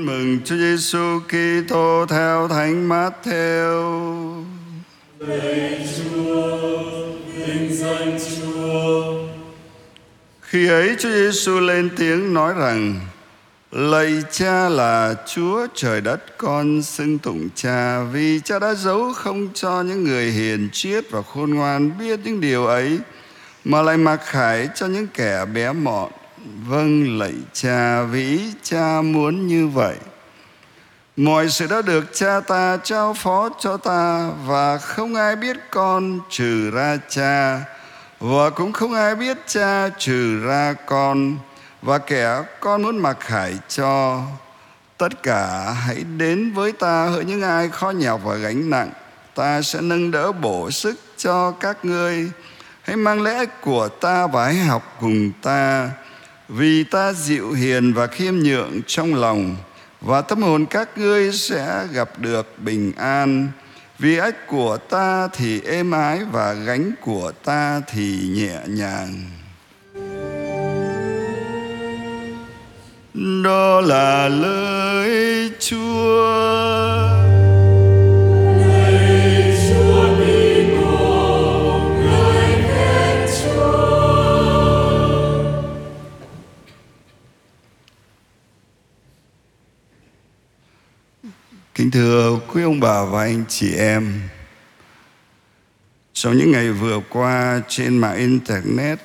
Tin mừng Chúa Giêsu Kitô theo Thánh Matthew. Lạy Chúa, vinh danh Chúa. Khi ấy Chúa Giêsu lên tiếng nói rằng: Lạy Cha là Chúa trời đất con xưng tụng Cha vì Cha đã giấu không cho những người hiền triết và khôn ngoan biết những điều ấy mà lại mặc khải cho những kẻ bé mọn. Vâng lạy Cha vĩ, Cha muốn như vậy. Mọi sự đã được cha ta trao phó cho ta và không ai biết con trừ ra cha. Và cũng không ai biết cha trừ ra con. Và kẻ con muốn mặc khải cho, tất cả hãy đến với ta. Hỡi những ai khó nhọc và gánh nặng, ta sẽ nâng đỡ bổ sức cho các ngươi. Hãy mang lễ của ta và hãy học cùng ta vì ta dịu hiền và khiêm nhượng trong lòng, và tâm hồn các ngươi sẽ gặp được bình an. Vì ách của ta thì êm ái và gánh của ta thì nhẹ nhàng. Đó là lời chúa. Kính thưa quý ông bà và anh chị em Trong những ngày vừa qua trên mạng Internet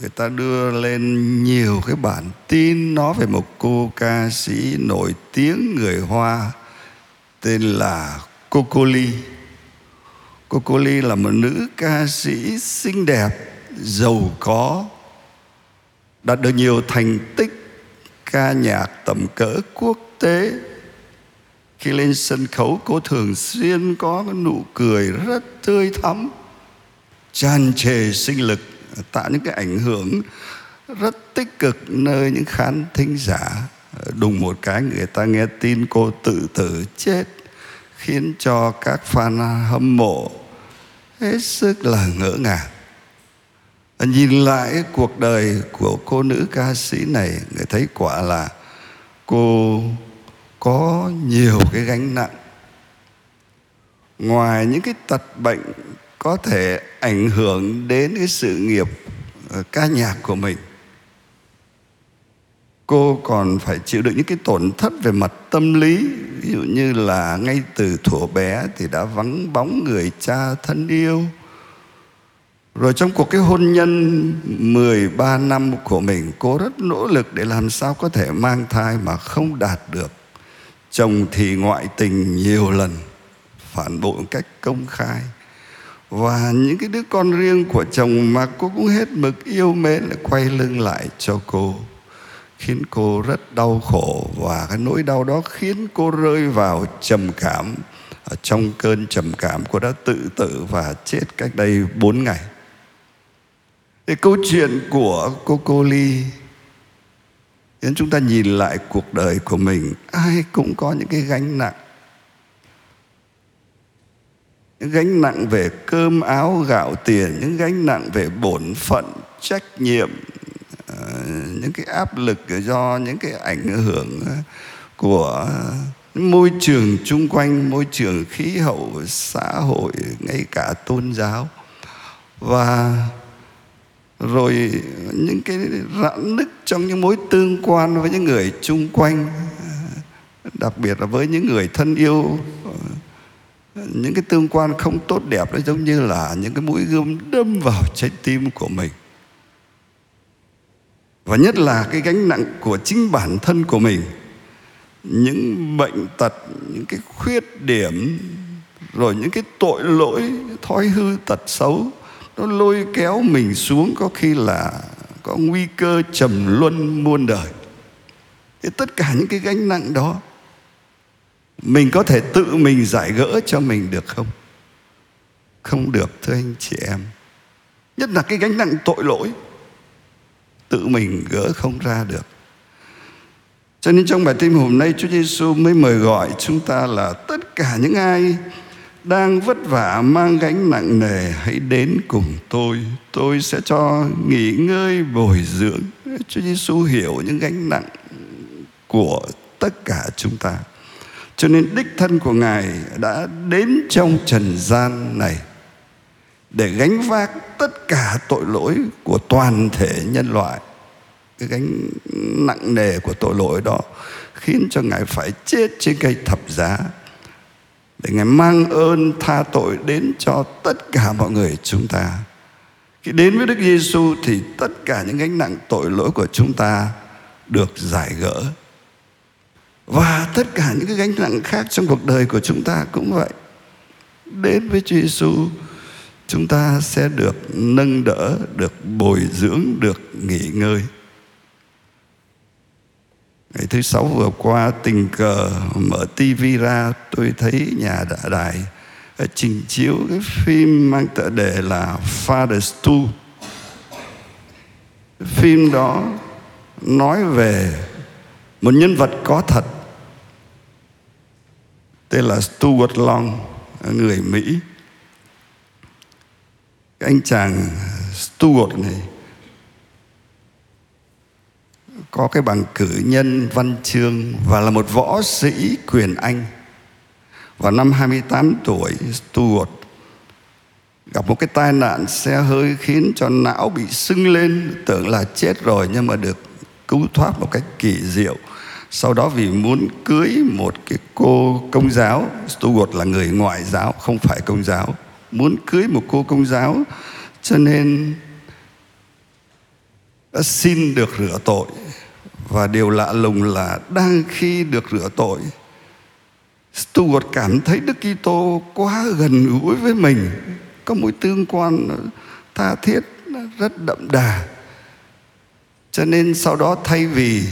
Người ta đưa lên nhiều cái bản tin nói về một cô ca sĩ nổi tiếng người Hoa Tên là Coco Lee. Coco Lee là một nữ ca sĩ xinh đẹp, giàu có Đạt được nhiều thành tích ca nhạc tầm cỡ quốc tế khi lên sân khấu, cô thường xuyên có cái nụ cười rất tươi thắm, tràn trề sinh lực, tạo những cái ảnh hưởng rất tích cực nơi những khán thính giả. Đùng một cái, người ta nghe tin cô tự tử chết, khiến cho các fan hâm mộ hết sức là ngỡ ngàng. Nhìn lại cuộc đời của cô nữ ca sĩ này, người thấy quả là cô có nhiều cái gánh nặng. Ngoài những cái tật bệnh có thể ảnh hưởng đến cái sự nghiệp ờ, ca nhạc của mình, cô còn phải chịu đựng những cái tổn thất về mặt tâm lý. Ví dụ như là ngay từ thuở bé thì đã vắng bóng người cha thân yêu. Rồi trong cuộc cái hôn nhân 13 năm của mình, Cô rất nỗ lực để làm sao có thể mang thai mà không đạt được. Chồng thì ngoại tình nhiều lần, Phản bội một cách công khai. Và những cái đứa con riêng của chồng mà cô cũng hết mực yêu mến lại quay lưng lại cho cô, Khiến cô rất đau khổ. Và cái nỗi đau đó khiến cô rơi vào trầm cảm, ở Trong cơn trầm cảm cô đã tự tử và chết cách đây 4 ngày. Thì câu chuyện của cô cô Ly nếu chúng ta nhìn lại cuộc đời của mình Ai cũng có những cái gánh nặng. Những gánh nặng về cơm áo gạo tiền Những gánh nặng về bổn phận trách nhiệm ờ, Những cái áp lực do những cái ảnh hưởng của môi trường chung quanh Môi trường khí hậu, xã hội, ngay cả tôn giáo. Và rồi những cái rạn nứt trong những mối tương quan với những người chung quanh, đặc biệt là với những người thân yêu, những cái tương quan không tốt đẹp đó giống như là những cái mũi gươm đâm vào trái tim của mình. Và nhất là cái gánh nặng của chính bản thân của mình, những bệnh tật, những cái khuyết điểm, rồi những cái tội lỗi, thói hư tật xấu, nó lôi kéo mình xuống có khi là có nguy cơ trầm luân muôn đời. Thì tất cả những cái gánh nặng đó, mình có thể tự mình giải gỡ cho mình được không? Không được, thưa anh chị em. Nhất là cái gánh nặng tội lỗi, tự mình gỡ không ra được. Cho nên trong bài tin hôm nay, Chúa Giêsu mới mời gọi chúng ta là tất cả những ai đang vất vả mang gánh nặng nề, hãy đến cùng tôi. Tôi sẽ cho nghỉ ngơi, bồi dưỡng Chúa Giêsu hiểu những gánh nặng của tất cả chúng ta. Cho nên đích thân của ngài đã đến trong trần gian này để gánh vác tất cả tội lỗi của toàn thể nhân loại. Cái gánh nặng nề của tội lỗi đó khiến cho ngài phải chết trên cây thập giá để ngài mang ơn tha tội đến cho tất cả mọi người chúng ta. Khi đến với Đức Giêsu thì tất cả những gánh nặng tội lỗi của chúng ta được giải gỡ. Và tất cả những cái gánh nặng khác trong cuộc đời của chúng ta cũng vậy. Đến với Chúa Giêsu, chúng ta sẽ được nâng đỡ, được bồi dưỡng, được nghỉ ngơi ngày thứ sáu vừa qua, tình cờ mở tivi ra, tôi thấy nhà đại đài ờ, trình chiếu cái phim mang tựa đề là Father's Two. Phim đó nói về một nhân vật có thật, tên là Stuart Long, người Mỹ. Cái anh chàng Stuart này có cái bằng cử nhân văn chương và là một võ sĩ quyền Anh. Vào năm 28 tuổi, Stuart gặp một cái tai nạn xe hơi khiến cho não bị sưng lên, tưởng là chết rồi nhưng mà được cứu thoát một cách kỳ diệu. Sau đó vì muốn cưới một cái cô công giáo, Stuart là người ngoại giáo, không phải công giáo, muốn cưới một cô công giáo cho nên đã xin được rửa tội và điều lạ lùng là đang khi được rửa tội, Stuart cảm thấy Đức Kitô quá gần gũi với mình. Có mối tương quan tha thiết rất đậm đà. Cho nên sau đó thay vì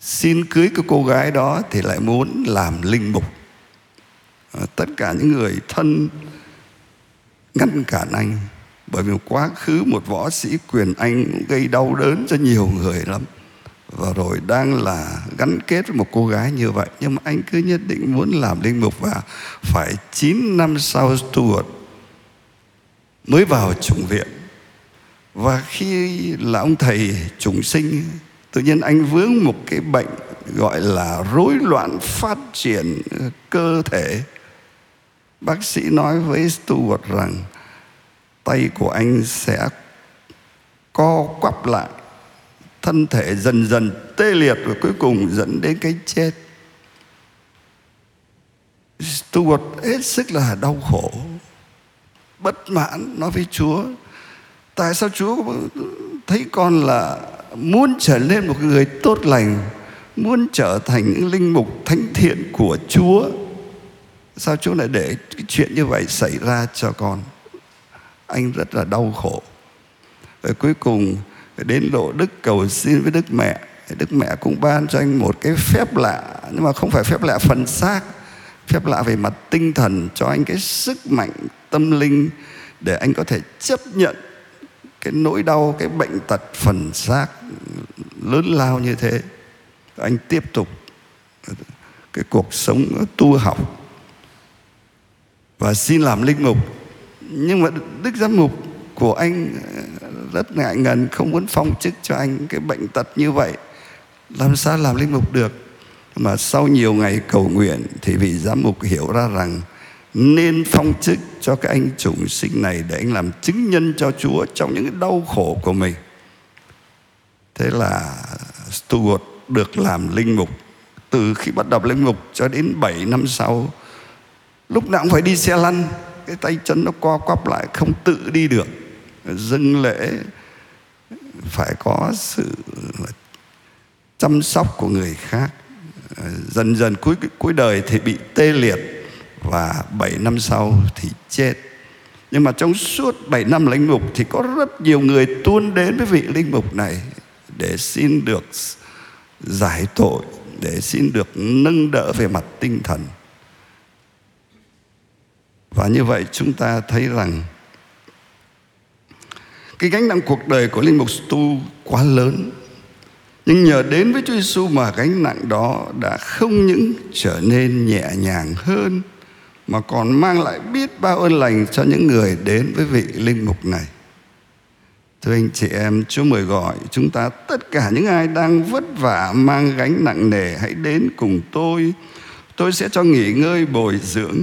xin cưới cái cô gái đó thì lại muốn làm linh mục. À, tất cả những người thân ngăn cản anh, bởi vì quá khứ một võ sĩ quyền Anh gây đau đớn cho nhiều người lắm và rồi đang là gắn kết với một cô gái như vậy. Nhưng mà anh cứ nhất định muốn làm linh mục và phải 9 năm sau Stuart mới vào chủng viện. Và khi là ông thầy chủng sinh, tự nhiên anh vướng một cái bệnh gọi là rối loạn phát triển cơ thể. Bác sĩ nói với Stuart rằng tay của anh sẽ co quắp lại thân thể dần dần tê liệt và cuối cùng dẫn đến cái chết. Stuart hết sức là đau khổ, bất mãn nói với Chúa, tại sao Chúa thấy con là muốn trở nên một người tốt lành, muốn trở thành những linh mục thánh thiện của Chúa? Sao Chúa lại để cái chuyện như vậy xảy ra cho con? Anh rất là đau khổ. Rồi cuối cùng đến độ đức cầu xin với đức mẹ. Đức mẹ cũng ban cho anh một cái phép lạ, nhưng mà không phải phép lạ phần xác. Phép lạ về mặt tinh thần, cho anh cái sức mạnh tâm linh để anh có thể chấp nhận cái nỗi đau, cái bệnh tật phần xác lớn lao như thế. Anh tiếp tục cái cuộc sống tu học và xin làm linh mục. Nhưng mà đức giám mục của anh rất ngại ngần, không muốn phong chức cho anh cái bệnh tật như vậy. Làm sao làm linh mục được? Mà sau nhiều ngày cầu nguyện thì vị giám mục hiểu ra rằng nên phong chức cho cái anh chủng sinh này để anh làm chứng nhân cho Chúa trong những đau khổ của mình. Thế là Stuart được làm linh mục. Từ khi bắt đầu linh mục cho đến 7 năm sau, lúc nào cũng phải đi xe lăn, cái tay chân nó co quắp lại, không tự đi được dâng lễ phải có sự chăm sóc của người khác. Dần dần cuối cuối đời thì bị tê liệt và 7 năm sau thì chết. Nhưng mà trong suốt 7 năm linh mục thì có rất nhiều người tuôn đến với vị linh mục này để xin được giải tội, để xin được nâng đỡ về mặt tinh thần. Và như vậy chúng ta thấy rằng cái gánh nặng cuộc đời của linh mục tu quá lớn nhưng nhờ đến với Chúa Giêsu mà gánh nặng đó đã không những trở nên nhẹ nhàng hơn mà còn mang lại biết bao ơn lành cho những người đến với vị linh mục này. Thưa anh chị em, Chúa mời gọi chúng ta tất cả những ai đang vất vả mang gánh nặng nề hãy đến cùng tôi. Tôi sẽ cho nghỉ ngơi bồi dưỡng.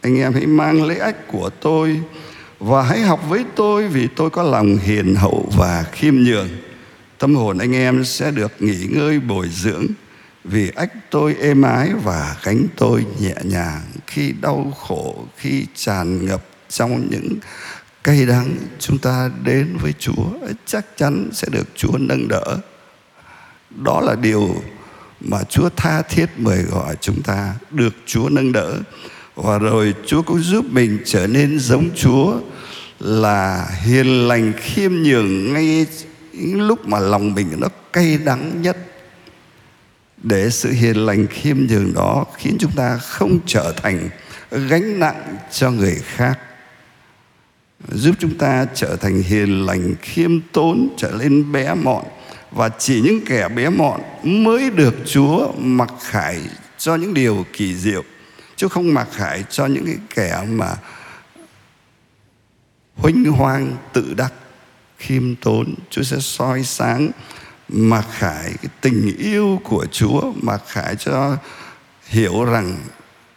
Anh em hãy mang lễ ách của tôi và hãy học với tôi vì tôi có lòng hiền hậu và khiêm nhường. Tâm hồn anh em sẽ được nghỉ ngơi bồi dưỡng vì ách tôi êm ái và cánh tôi nhẹ nhàng khi đau khổ, khi tràn ngập trong những cay đắng chúng ta đến với Chúa chắc chắn sẽ được Chúa nâng đỡ. Đó là điều mà Chúa tha thiết mời gọi chúng ta được Chúa nâng đỡ và rồi Chúa cũng giúp mình trở nên giống Chúa là hiền lành, khiêm nhường ngay lúc mà lòng mình nó cay đắng nhất. Để sự hiền lành, khiêm nhường đó khiến chúng ta không trở thành gánh nặng cho người khác. Giúp chúng ta trở thành hiền lành, khiêm tốn, trở lên bé mọn. Và chỉ những kẻ bé mọn mới được Chúa mặc khải cho những điều kỳ diệu, chứ không mặc khải cho những cái kẻ mà huênh hoang tự đắc khiêm tốn Chúa sẽ soi sáng mà khải cái tình yêu của Chúa mà khải cho hiểu rằng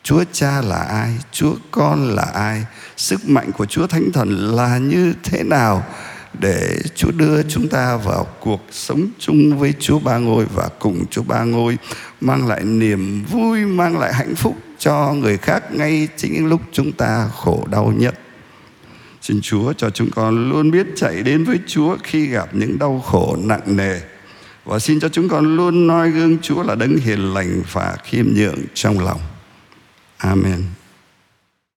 Chúa Cha là ai, Chúa Con là ai, sức mạnh của Chúa Thánh Thần là như thế nào để Chúa đưa chúng ta vào cuộc sống chung với Chúa Ba Ngôi và cùng Chúa Ba Ngôi mang lại niềm vui, mang lại hạnh phúc cho người khác ngay chính lúc chúng ta khổ đau nhất. Xin Chúa cho chúng con luôn biết chạy đến với Chúa khi gặp những đau khổ nặng nề. Và xin cho chúng con luôn noi gương Chúa là đấng hiền lành và khiêm nhượng trong lòng. Amen.